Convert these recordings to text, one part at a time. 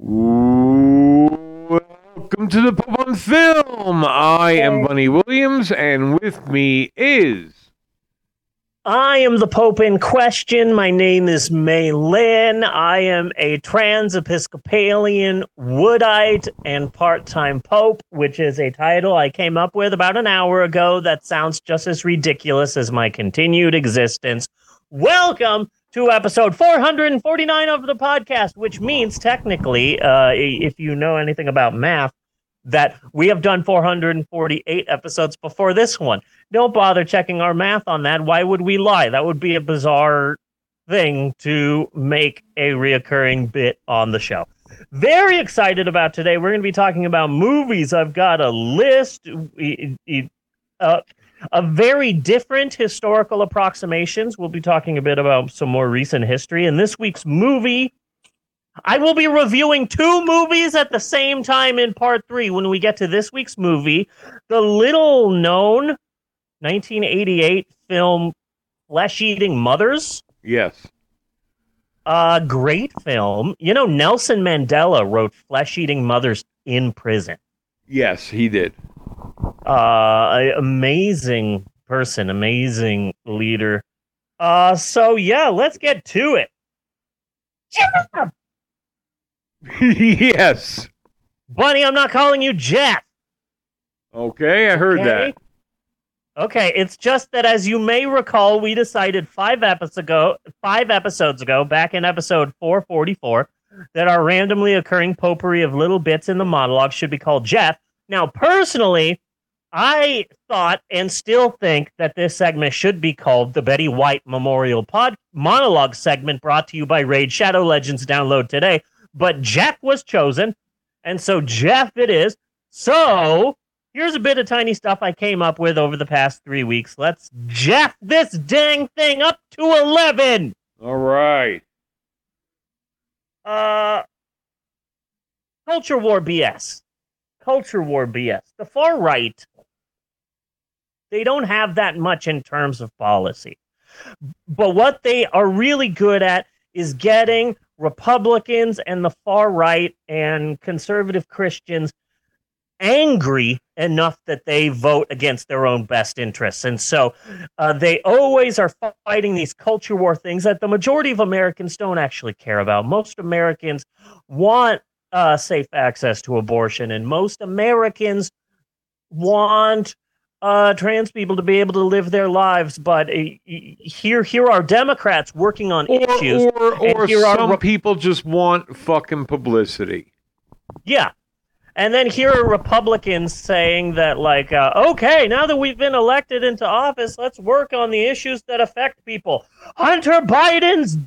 Welcome to the Pope on Film. I am Bunny Williams, and with me is. I am the Pope in question. My name is May Lynn. I am a trans Episcopalian Woodite and part time Pope, which is a title I came up with about an hour ago that sounds just as ridiculous as my continued existence. Welcome to episode 449 of the podcast, which means technically, uh, if you know anything about math, that we have done 448 episodes before this one. Don't bother checking our math on that. Why would we lie? That would be a bizarre thing to make a reoccurring bit on the show. Very excited about today. We're going to be talking about movies. I've got a list. Uh, a very different historical approximations. We'll be talking a bit about some more recent history. In this week's movie, I will be reviewing two movies at the same time in part three. When we get to this week's movie, the little known 1988 film Flesh Eating Mothers. Yes. A great film. You know, Nelson Mandela wrote Flesh Eating Mothers in prison. Yes, he did. Uh, amazing person, amazing leader. Uh, so yeah, let's get to it. Jeff! yes. Bunny, I'm not calling you Jeff. Okay, I heard okay? that. Okay, it's just that as you may recall, we decided five episodes ago, five episodes ago, back in episode 444, that our randomly occurring potpourri of little bits in the monologue should be called Jeff. Now, personally, I thought and still think that this segment should be called the Betty White Memorial Pod Monologue segment brought to you by Raid Shadow Legends download today. But Jeff was chosen, and so Jeff it is. So here's a bit of tiny stuff I came up with over the past three weeks. Let's Jeff this dang thing up to 11. All right. Uh, culture war BS. Culture war BS. The far right they don't have that much in terms of policy. But what they are really good at is getting Republicans and the far right and conservative Christians angry enough that they vote against their own best interests. And so uh, they always are fighting these culture war things that the majority of Americans don't actually care about. Most Americans want uh, safe access to abortion, and most Americans want uh, trans people to be able to live their lives, but uh, here here are Democrats working on or, issues, or or here some are, people just want fucking publicity. Yeah, and then here are Republicans saying that, like, uh, okay, now that we've been elected into office, let's work on the issues that affect people. Hunter Biden's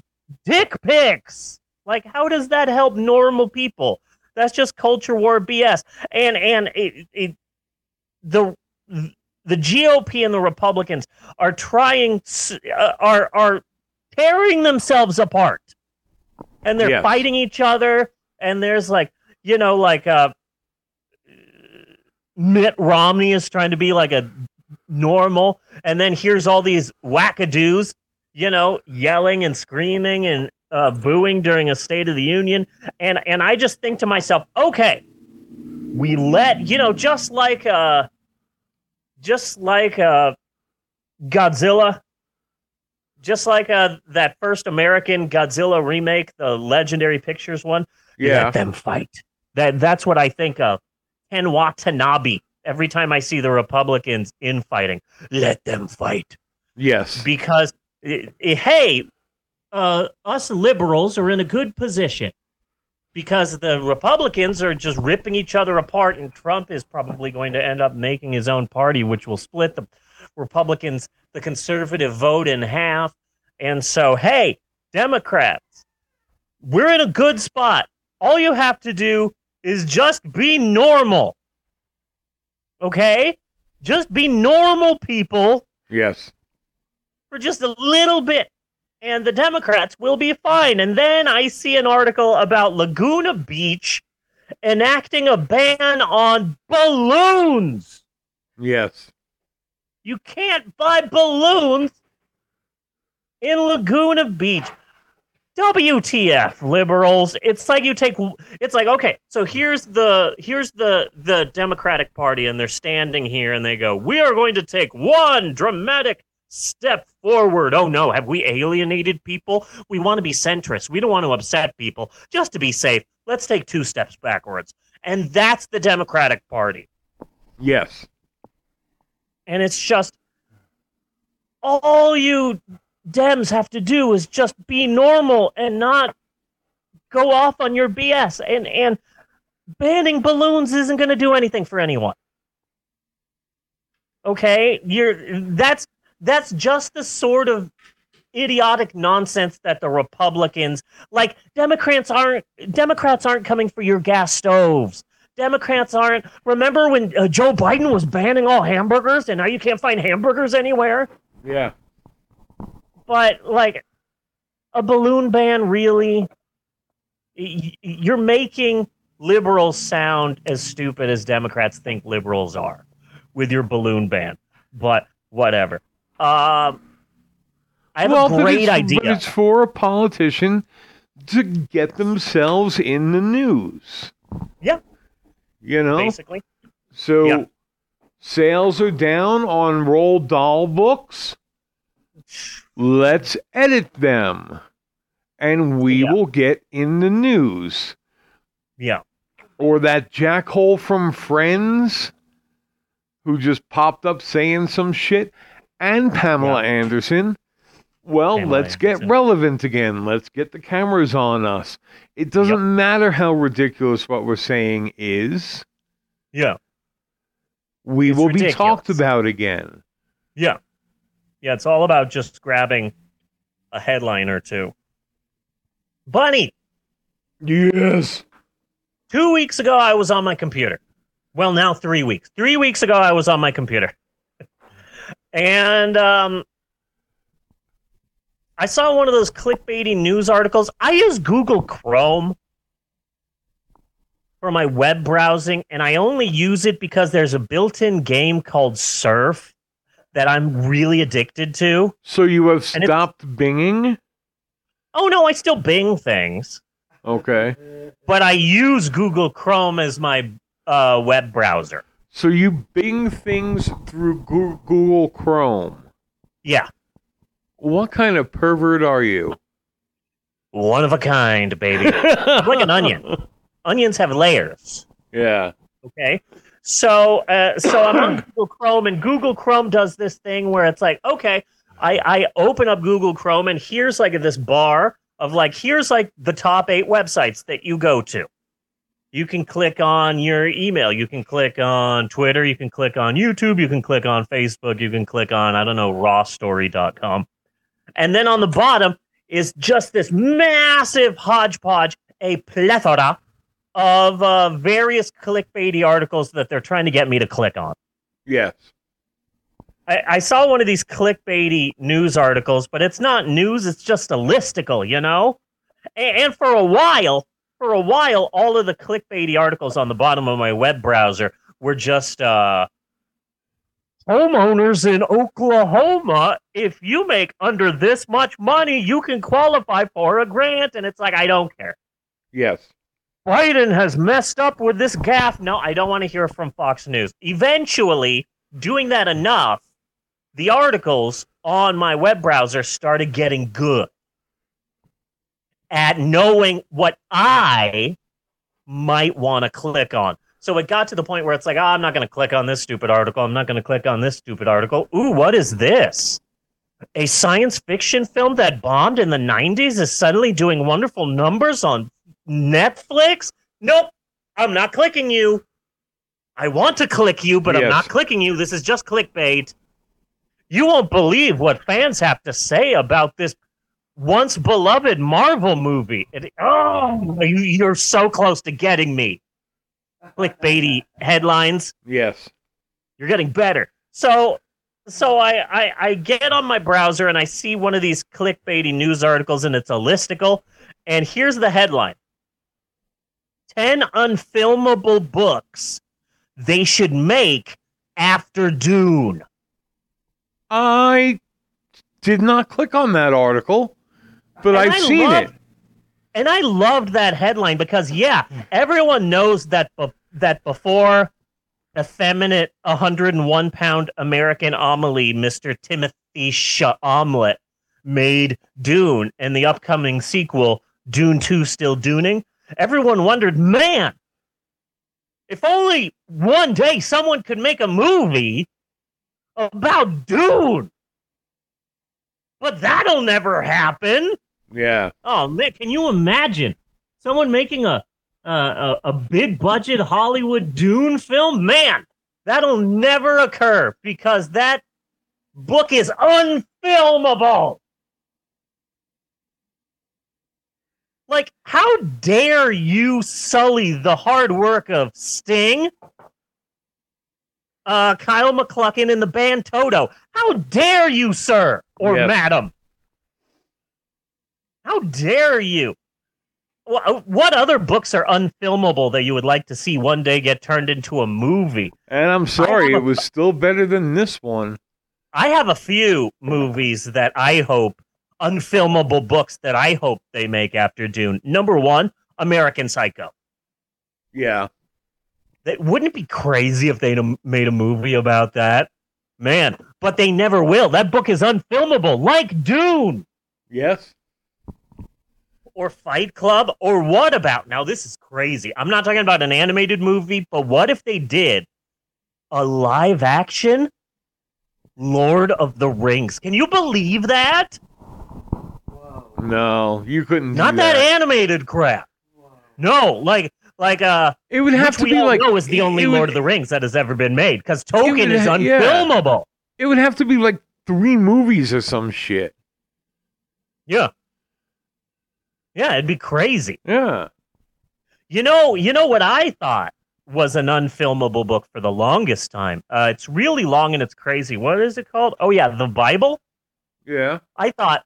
dick pics. Like, how does that help normal people? That's just culture war BS. And and it, it the the GOP and the Republicans are trying uh, are are tearing themselves apart, and they're yes. fighting each other. And there's like you know like uh, Mitt Romney is trying to be like a normal, and then here's all these wackadoos, you know, yelling and screaming and uh, booing during a State of the Union, and and I just think to myself, okay, we let you know just like uh just like uh, Godzilla, just like uh, that first American Godzilla remake, the Legendary Pictures one. Yeah, let them fight. That that's what I think of. Ken Watanabe. Every time I see the Republicans infighting, let them fight. Yes, because it, it, hey, uh, us liberals are in a good position because the Republicans are just ripping each other apart, and Trump is probably going to end up making his own party, which will split the Republicans, the conservative vote in half. And so, hey, Democrats, we're in a good spot. All you have to do is just be normal. Okay? Just be normal people. Yes. For just a little bit and the Democrats will be fine. And then I see an article about Laguna Beach enacting a ban on balloons. Yes. You can't buy balloons in Laguna Beach. WTF liberals? It's like you take it's like okay, so here's the here's the the Democratic Party and they're standing here and they go, "We are going to take one dramatic step forward. Oh no, have we alienated people? We want to be centrist. We don't want to upset people. Just to be safe, let's take two steps backwards." And that's the Democratic Party. Yes. And it's just all you Dems have to do is just be normal and not go off on your BS. And and banning balloons isn't going to do anything for anyone. Okay, you're that's that's just the sort of idiotic nonsense that the Republicans like Democrats aren't Democrats aren't coming for your gas stoves. Democrats aren't. Remember when uh, Joe Biden was banning all hamburgers and now you can't find hamburgers anywhere? Yeah. But like a balloon ban really you're making liberals sound as stupid as Democrats think liberals are with your balloon ban. But whatever. Um I have well, a great it's, idea. But it's for a politician to get themselves in the news. Yeah. You know? Basically. So Yeah. sales are down on Roald Dahl books. Let's edit them. And we Yeah. will get in the news. Yeah. Or that jackhole from Friends who just popped up saying some shit. And Pamela Anderson. Well, Pamela let's get Anderson. relevant again. Let's get the cameras on us. It doesn't Yep. matter how ridiculous what we're saying is. Yeah. We It's will be talked about again. Yeah. Yeah, it's all about just grabbing a headline or two. Bunny, Yes. two weeks ago I was on my computer. Well, now three weeks. Three weeks ago I was on my computer. And um I saw one of those clickbaity news articles. I use Google Chrome for my web browsing, and I only use it because there's a built-in game called Surf that I'm really addicted to. So you have stopped binging? Oh no, I still Bing things, Okay. but I use Google Chrome as my uh, web browser. So you bing things through Google Chrome. Yeah, What kind of pervert are you? one of a kind, baby. like an onion. Onions have layers. Yeah. Okay. So, uh, so I'm on Google Chrome, and Google Chrome does this thing where it's like, okay, I, I open up Google Chrome, and here's like this bar of like, here's like the top eight websites that you go to. You can click on your email. You can click on Twitter. You can click on YouTube. You can click on Facebook. You can click on, I don't know, rawstory.com. And then on the bottom is just this massive hodgepodge, a plethora of uh, various clickbaity articles that they're trying to get me to click on. Yes. I, I saw one of these clickbaity news articles, but it's not news; it's just a listicle, you know. And, and for a while, for a while, all of the clickbaity articles on the bottom of my web browser were just uh, homeowners in Oklahoma. If you make under this much money, you can qualify for a grant, and it's like I don't care. Yes. Biden has messed up with this gaffe. No, I don't want to hear from Fox News. Eventually, doing that enough, the articles on my web browser started getting good at knowing what I might want to click on. So it got to the point where it's like, oh, I'm not going to click on this stupid article. I'm not going to click on this stupid article. Ooh, what is this? A science fiction film that bombed in the 90s is suddenly doing wonderful numbers on Netflix? Nope. I'm not clicking you. I want to click you, but I'm not clicking you. This is just clickbait. You won't believe what fans have to say about this once beloved Marvel movie. It, oh, you, you're so close to getting me. Clickbaity headlines. Yes. You're getting better. So, so I, I I get on my browser and I see one of these clickbaity news articles, and it's a listicle. And here's the headline: Ten unfilmable books they should make after Dune. I did not click on that article, but And I've I seen love- it. And I loved that headline because yeah, everyone knows that be- that before effeminate 101 pound American Amelie, Mr. Timothy Sh- Omelet, made Dune and the upcoming sequel, Dune 2 Still Duning. Everyone wondered, man, if only one day someone could make a movie about Dune. But that'll never happen. Yeah. Oh, Nick, can you imagine someone making a uh, a, a big budget Hollywood Dune film? Man, that'll never occur because that book is unfilmable. Like, how dare you sully the hard work of Sting, uh, Kyle MacLachlan, and the band Toto? How dare you, sir or Yes. madam? How dare you? Uh, what other books are unfilmable that you would like to see one day get turned into a movie? And I'm sorry, have it was still better than this one. I have a few movies that I hope unfilmable books that I hope they make after Dune. Number one, American Psycho. Yeah. That wouldn't it be crazy if they made a movie about that? Man, but they never will. That book is unfilmable, like Dune Yes. Or Fight Club or what about? Now this is crazy. I'm not talking about an animated movie, but what if they did a live action Lord of the Rings? Can you believe that? No, you couldn't. Not that. that. animated crap. No, like like uh It would have to be like know is the only it Lord of the Rings that has ever been made because Tolkien would is ha- yeah. unfilmable. It would have to be like three movies or some shit. Yeah. Yeah, it'd be crazy. Yeah. You know, you know what I thought was an unfilmable book for the longest time. Uh, it's really long and it's crazy. What is it called? Oh yeah, the Bible. Yeah. I thought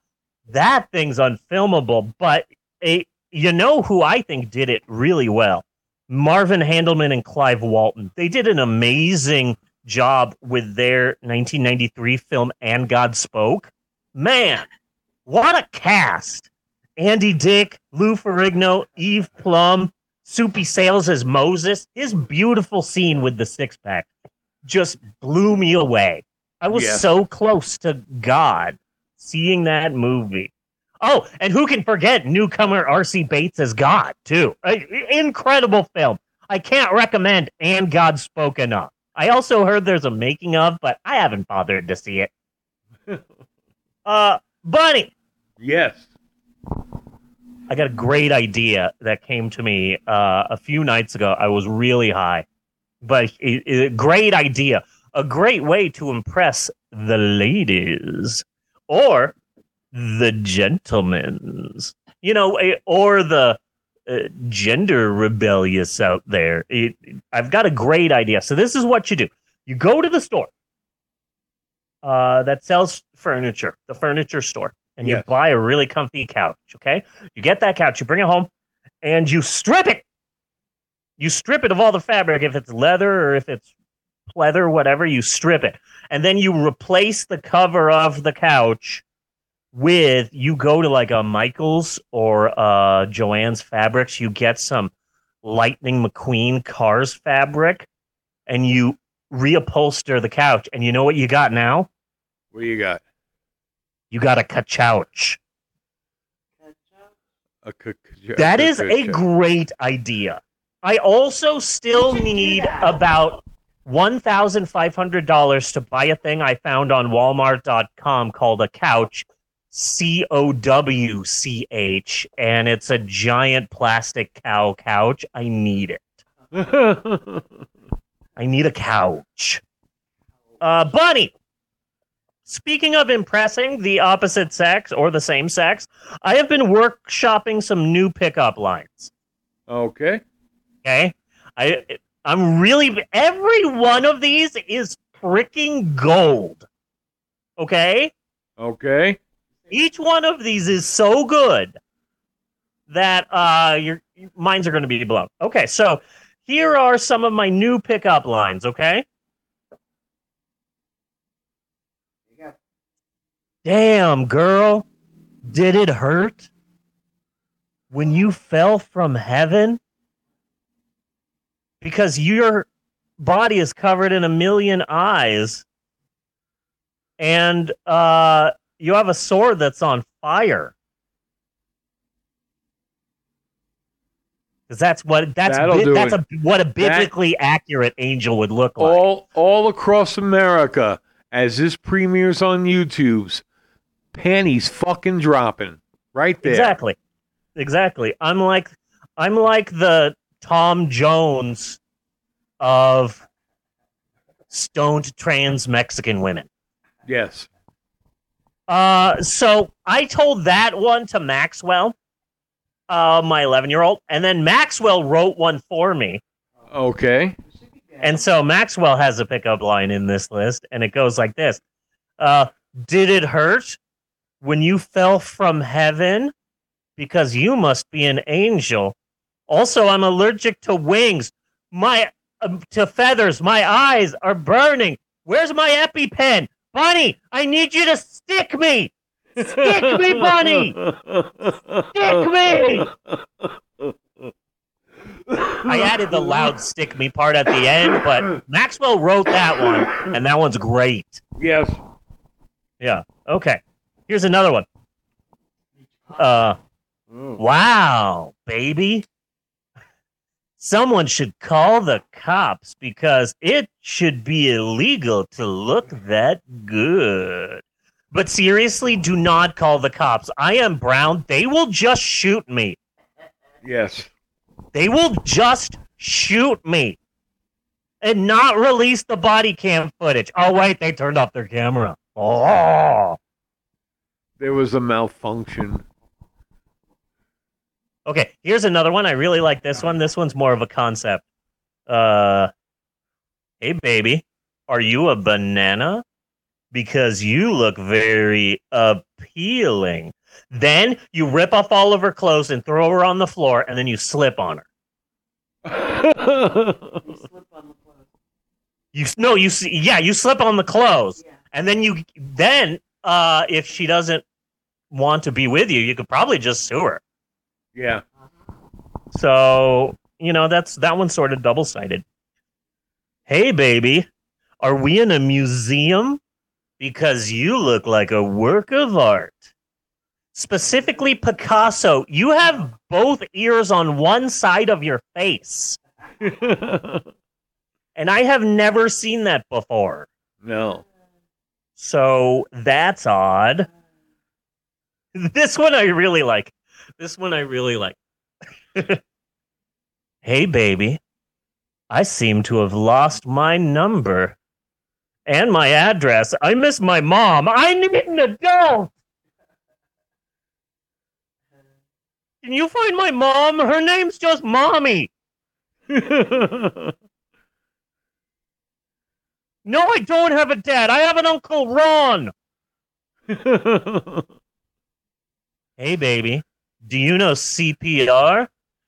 that thing's unfilmable, but a, you know who I think did it really well? Marvin Handelman and Clive Walton. They did an amazing job with their 1993 film And God Spoke. Man, what a cast. Andy Dick, Lou Ferrigno, Eve Plumb, Soupy Sales as Moses. His beautiful scene with the six pack just blew me away. I was Yeah. so close to God seeing that movie. Oh, and who can forget newcomer R.C. Bates as God, too? Incredible film. I can't recommend And God Spoke Enough. I also heard there's a making of, but I haven't bothered to see it. uh, Bunny, Yes. I got a great idea that came to me uh, a few nights ago. I was really high, but a great idea, a great way to impress the ladies or the gentlemen's, you know, eh, or the uh, gender rebellious out there. It, I've got a great idea. So this is what you do: you go to the store uh, that sells furniture, the furniture store, and you Yes. buy a really comfy couch. Okay, you get that couch, you bring it home, and you strip it. You strip it of all the fabric. If it's leather or if it's leather, whatever, you strip it, and then you replace the cover of the couch with. You go to like a Michaels or uh, Joanne's Fabrics. You get some Lightning McQueen Cars fabric, and you reupholster the couch. And you know what you got now? What do you got? You got a couch. A c- c- That c- is c- a c- great idea. I also still We should do need about $1,500 to buy a thing I found on walmart.com called a couch, C O W C H, and it's a giant plastic cow couch. I need it. I need a couch. Uh, Bunny, speaking of impressing the opposite sex or the same sex, I have been workshopping some new pickup lines. okay. Okay. I I'm really every one of these is freaking gold. Okay? Okay. Each one of these is so good that uh your your minds are going to be blown. Okay, so here are some of my new pickup lines, okay? You got Damn, girl. Did it hurt? when you fell from heaven? Because your body is covered in a million eyes. And uh you have a sword that's on fire. Because that's what that's bi- that's a what a biblically accurate angel would look like. All all across America as this premieres on YouTube's panties fucking dropping right there. Exactly. Exactly. I'm like I'm like the Tom Jones of stoned trans Mexican women. Yes. Uh so I told that one to Maxwell, uh my 11-year-old, and then Maxwell wrote one for me. Okay. And so Maxwell has a pickup line in this list and it goes like this. Uh did it hurt when you fell from heaven? Because you must be an angel. Also, I'm allergic to wings. My um, to feathers. My eyes are burning. Where's my EpiPen? Bunny, I need you to stick me. Stick me, Bunny. Stick me. I added the loud stick me part at the end, but Maxwell wrote that one, and that one's great. Yes. Yeah. Okay. Here's another one. Uh, wow, baby. Someone should call the cops because it should be illegal to look that good. But seriously, do not call the cops. I am brown. They will just shoot me. Yes. They will just shoot me and not release the body cam footage. Oh, wait, they turned off their camera. Oh. There was a malfunction. Okay, here's another one. I really like this one. This one's more of a concept. Uh, hey, baby, are you a banana? Because you look very appealing. Then you rip off all of her clothes and throw her on the floor, and then you slip on her. You slip on the clothes. You s- no, you see, yeah, you slip on the clothes, Yeah. and then you then uh, if she doesn't want to be with you, you could probably just sue her. yeah. So, you know, that's that one's sort of double sided. Hey, baby, are we in a museum? Because you look like a work of art. Specifically, Picasso, you have both ears on one side of your face. And I have never seen that before. no. So that's odd. This one I really like. This one I really like. hey, baby. I seem to have lost my number and my address. I miss my mom. I need an adult. Can you find my mom? Her name's just Mommy. No, I don't have a dad. I have an Uncle Ron. Hey, baby, do you know CPR?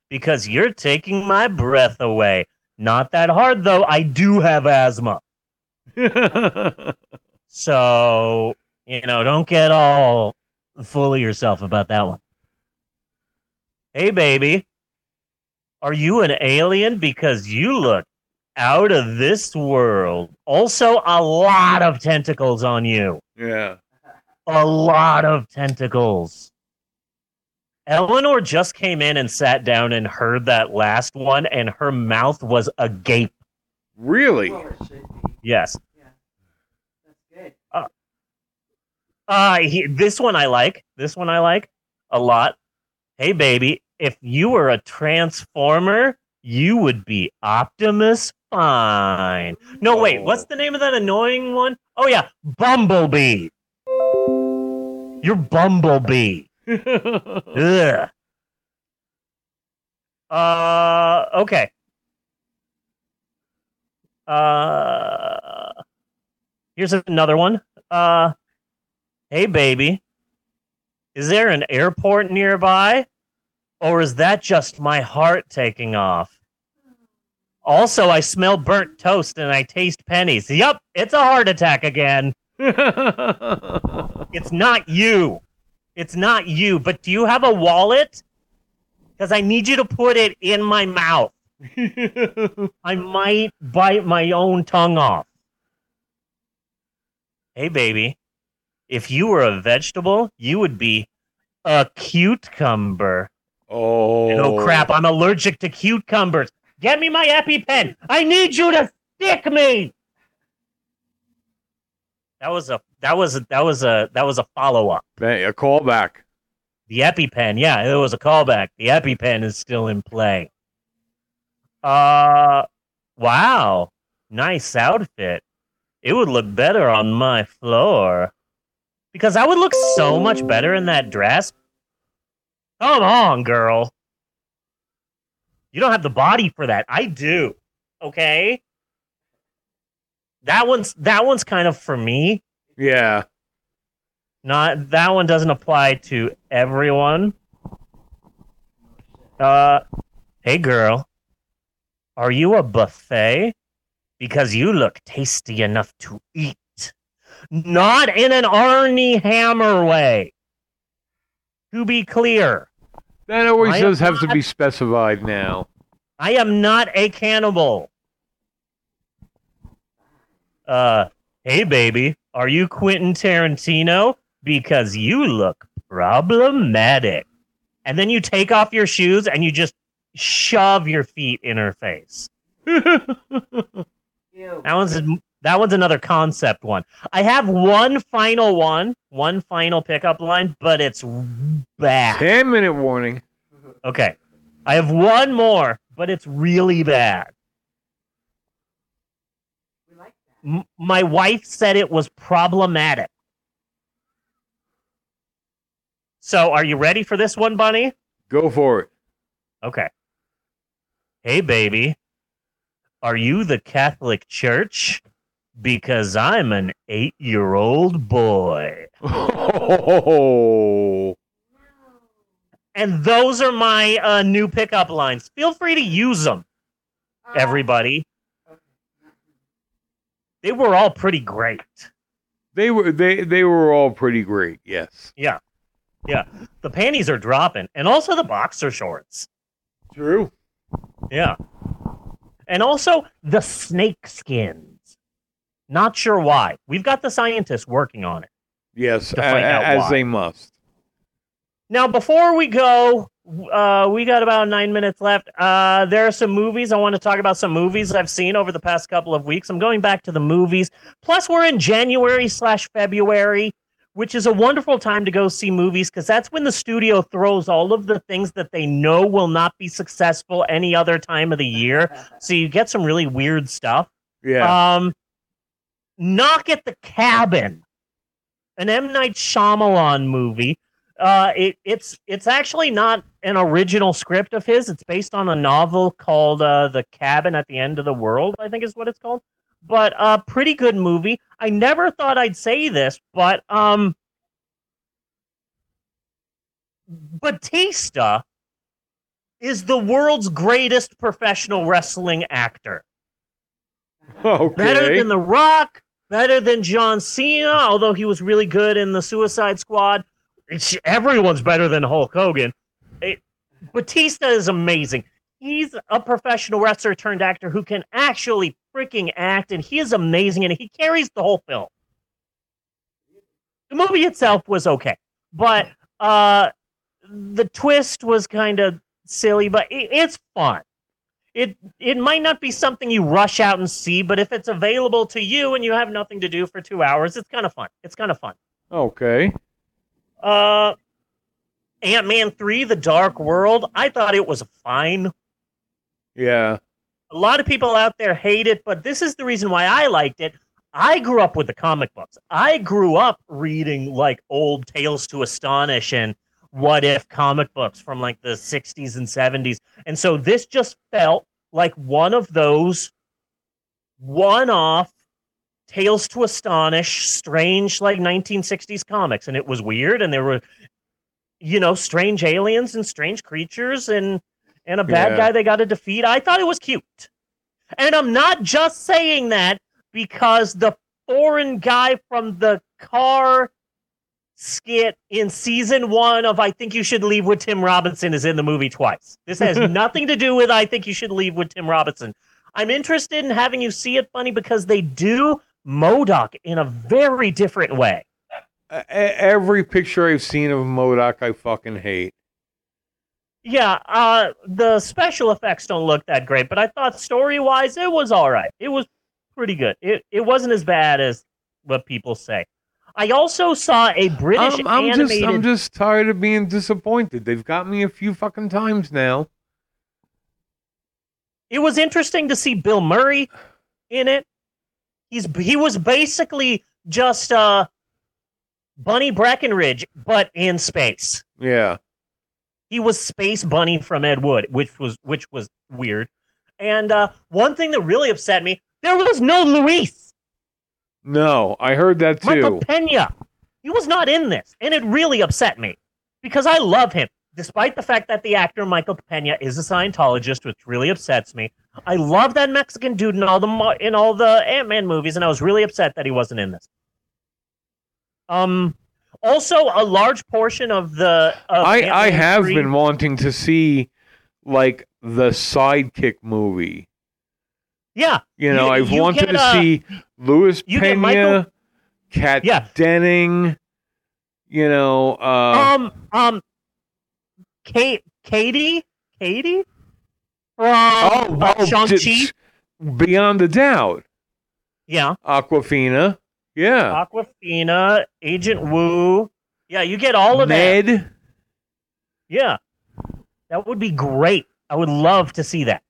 Because you're taking my breath away. Not that hard, though. I do have asthma. So, you know, don't get all full of yourself about that one. Hey, baby, are you an alien? Because you look out of this world. Also, a lot of tentacles on you yeah. a lot of tentacles. Eleanor just came in and sat down and heard that last one, and her mouth was agape. Really? Well, it should. Yes. That's good. Uh, he, this one I like. This one I like a lot. Hey, baby, if you were a transformer, you would be Optimus Fine. No, wait, what's the name of that annoying one? Oh, yeah, Bumblebee. You're Bumblebee. Ugh. Uh, okay. Uh, here's another one. Uh, hey, baby, is there an airport nearby, or is that just my heart taking off? Also, I smell burnt toast and I taste pennies. Yup, it's a heart attack again. It's not you. It's not you. But do you have a wallet? because I need you to put it in my mouth. I might bite my own tongue off. Hey, baby, if you were a vegetable, you would be a cucumber. oh. Oh crap! I'm allergic to cucumbers. Get me my EpiPen. I need you to stick me. That was a that was a, that was a that was a follow up. Hey, a callback. The EpiPen, yeah, it was a callback. The EpiPen is still in play. Uh, wow, nice outfit. It would look better on my floor because I would look so much better in that dress. Come on, girl. You don't have the body for that. I do. Okay. That one's that one's kind of for me. Yeah. Not that one doesn't apply to everyone. Uh, hey girl, are you a buffet? Because you look tasty enough to eat. Not in an Armie Hammer way. To be clear, That always I does have to be specified now. I am not a cannibal. Uh, hey baby, are you Quentin Tarantino? Because you look problematic. And then you take off your shoes and you just shove your feet in her face. Ew. That one's that one's another concept one. I have one final one, one final pickup line, but it's bad. 10 minute warning. Okay. I have one more, but it's really bad. Like. M- my wife said it was problematic. So, are you ready for this one, Bunny? Go for it. Okay. Hey, baby. Are you the Catholic Church? Because I'm an eight year old boy. Oh. And those are my uh, new pickup lines. Feel free to use them, Uh, everybody. They were all pretty great. They were they they were all pretty great. Yes. Yeah, yeah. The panties are dropping, and also the boxer shorts. True. Yeah. And also the snake skins. Not sure why. We've got the scientists working on it. Yes, a- as why. they must. Now, before we go, uh, we got about nine minutes left. Uh, there are some movies. I want to talk about some movies I've seen over the past couple of weeks. I'm going back to the movies. Plus, we're in January slash February, which is a wonderful time to go see movies because that's when the studio throws all of the things that they know will not be successful any other time of the year. So you get some really weird stuff. Yeah. Um, Knock at the Cabin, an M Night Shyamalan movie. Uh, it, it's it's actually not an original script of his. It's based on a novel called uh, The Cabin at the End of the World. I think is what it's called. But a uh, pretty good movie. I never thought I'd say this, but um, Batista is the world's greatest professional wrestling actor okay. better than The Rock, better than John Cena, although he was really good in the Suicide Squad. It's, everyone's better than Hulk Hogan. It, Batista is amazing. He's a professional wrestler turned actor who can actually freaking act, and he is amazing, and he carries the whole film. The movie itself was okay, but uh, the twist was kind of silly, but it, it's fun it it might not be something you rush out and see, but if it's available to you and you have nothing to do for two hours, it's kind of fun. It's kind of fun. okay. Uh, Ant Man three, The Dark World. I thought it was fine. Yeah. A lot of people out there hate it, but this is the reason why I liked it. I grew up with the comic books. I grew up reading like old Tales to Astonish and What If comic books from like the 60s and 70s. And so this just felt like one of those one off Tales to Astonish, strange like 1960s comics. And it was weird. And there were, you know, strange aliens and strange creatures and and a bad Yeah. guy they got to defeat. I thought it was cute. And I'm not just saying that because the foreign guy from the car skit in season one of I Think You Should Leave with Tim Robinson is in the movie twice. This has nothing to do with I Think You Should Leave with Tim Robinson. I'm interested in having you see it funny because they do MODOK in a very different way. E- Every picture I've seen of MODOK, I fucking hate. Yeah, uh, the special effects don't look that great, but I thought story wise it was all right. It was pretty good. It it wasn't as bad as what people say. I also saw a British I'm, I'm just. I'm just tired of being disappointed. They've got me a few fucking times now. it was interesting to see Bill Murray in it. He's he was basically just uh, Bunny Breckinridge, but in space. Yeah. He was Space Bunny from Ed Wood, which was which was weird. And uh, one thing that really upset me, there was no Luis. No, I heard that too. Michael. Pena. He was not in this, and it really upset me because I love him, despite the fact that the actor Michael Pena is a Scientologist, which really upsets me. I love that Mexican dude in all the in all the Ant Man movies, and I was really upset that he wasn't in this. Um, also a large portion of the of I, I have 3 been wanting to see like the sidekick movie. yeah You know, You- I've you wanted get, to uh, see Louis you Pena, Michael- Kat Yeah. Denning, you know, uh, um um Kate Katie? Katie? From oh, uh, oh, Shang Chi Beyond a Doubt, yeah. Awkwafina, yeah, Awkwafina Agent Wu. Yeah you get all of that. Yeah. That would be great. I would love to see that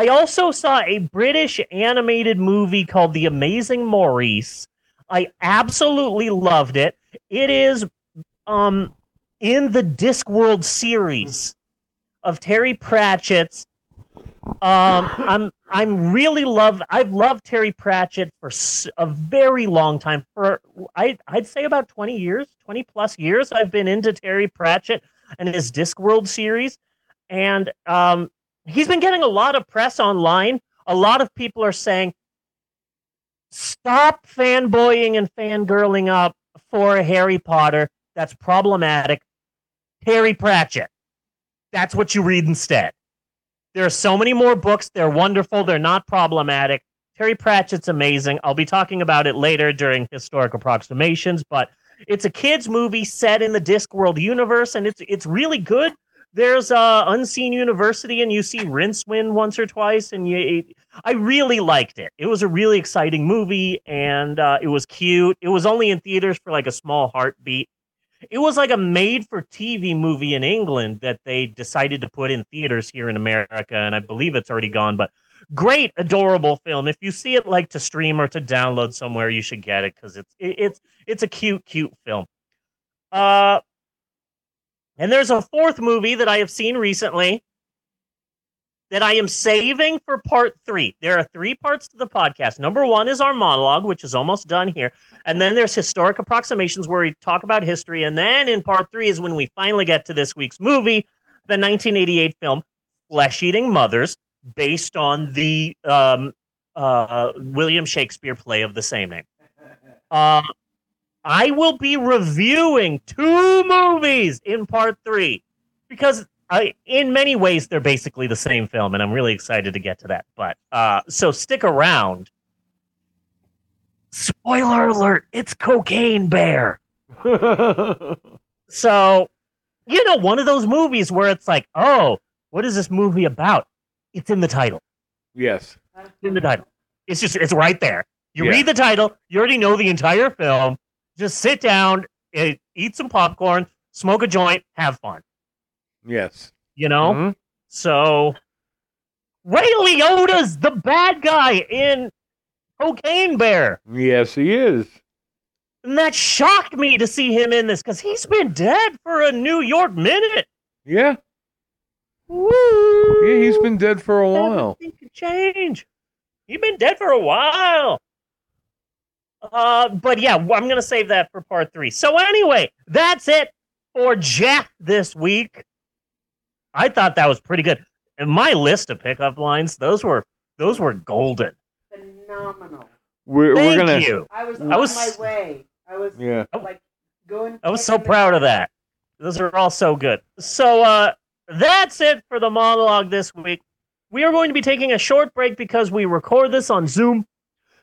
I also saw a British animated movie called The Amazing Maurice. I absolutely loved it. It is um in the Discworld series of Terry Pratchett's. Um, I'm I'm really love I've loved Terry Pratchett for a very long time. For I I'd say about 20 years, 20 plus years. I've been into Terry Pratchett and his Discworld series, and um, he's been getting a lot of press online. A lot of people are saying, stop fanboying and fangirling up for Harry Potter. That's problematic. Harry Pratchett. That's what you read instead. There are so many more books. They're wonderful. They're not problematic. Terry Pratchett's amazing. I'll be talking about it later during historic approximations, but it's a kids movie set in the Discworld universe, and it's it's really good. There's uh, Unseen University, and you see Rincewind once or twice, and you, I really liked it. It was a really exciting movie, and uh, it was cute. It was only in theaters for like a small heartbeat. It was like a made-for-TV movie in England that they decided to put in theaters here in America, and I believe it's already gone. But great, adorable film. If you see it like to stream or to download somewhere, you should get it because it's it, it's it's a cute, cute film. Uh, and there's a fourth movie that I have seen recently that I am saving for part three. There are three parts to the podcast. Number one is our monologue, which is almost done here. And then there's historic approximations where we talk about history. And then in part three is when we finally get to this week's movie, the 1988 film Flesh Eating Mothers, based on the um, uh, William Shakespeare play of the same name. Uh, I will be reviewing two movies in part three because I, in many ways, they're basically the same film, and I'm really excited to get to that. But uh, so stick around. Spoiler alert: It's Cocaine Bear. So, you know, one of those movies where it's like, oh, what is this movie about? It's in the title. yes, It's in the title. It's just it's right there. You Yeah. read the title, you already know the entire film. Just sit down, eh, eat some popcorn, smoke a joint, have fun. yes. You know? Mhm. So Ray Liotta's the bad guy in Cocaine Bear. Yes, he is. And that shocked me to see him in this because he's been dead for a New York minute. Yeah, Woo! yeah. He's been dead for a while. Could change. You've been dead for a while. Uh, but yeah, I'm gonna save that for part three. So anyway, that's it for Jack this week. I thought that was pretty good. And my list of pickup lines, those were those were golden. Phenomenal. We're, we're Thank gonna you. I was I on was- my way. I was Yeah. like going. I was so proud of that. Those are all so good. So uh that's it for the monologue this week. We are going to be taking a short break because we record this on Zoom.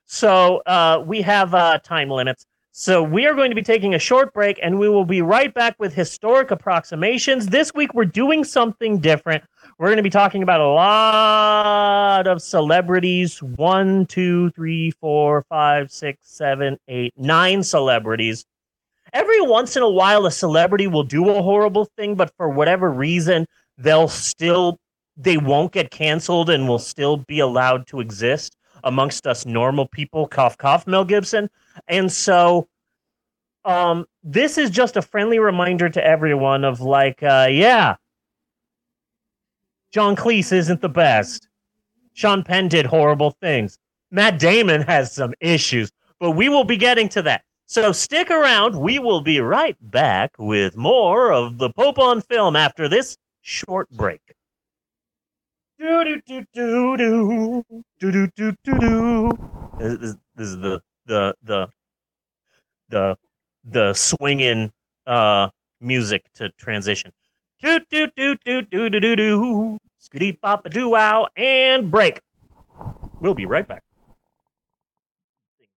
So uh we have uh time limits. So we are going to be taking a short break and we will be right back with historic approximations. This week we're doing something different. We're going to be talking about a lot of celebrities. One, two, three, four, five, six, seven, eight, nine celebrities every once in a while a celebrity will do a horrible thing but for whatever reason they'll still they won't get canceled and will still be allowed to exist amongst us normal people cough cough mel gibson and so um this is just a friendly reminder to everyone of like uh yeah john cleese isn't the best sean penn did horrible things matt damon has some issues but we will be getting to that so stick around. We will be right back with more of the Pope on film after this short break. Do do do do do do do do do. This is, this is the the the the the swinging uh music to transition. Do do do do do do do do. Skitty papa doo wow and break. We'll be right back.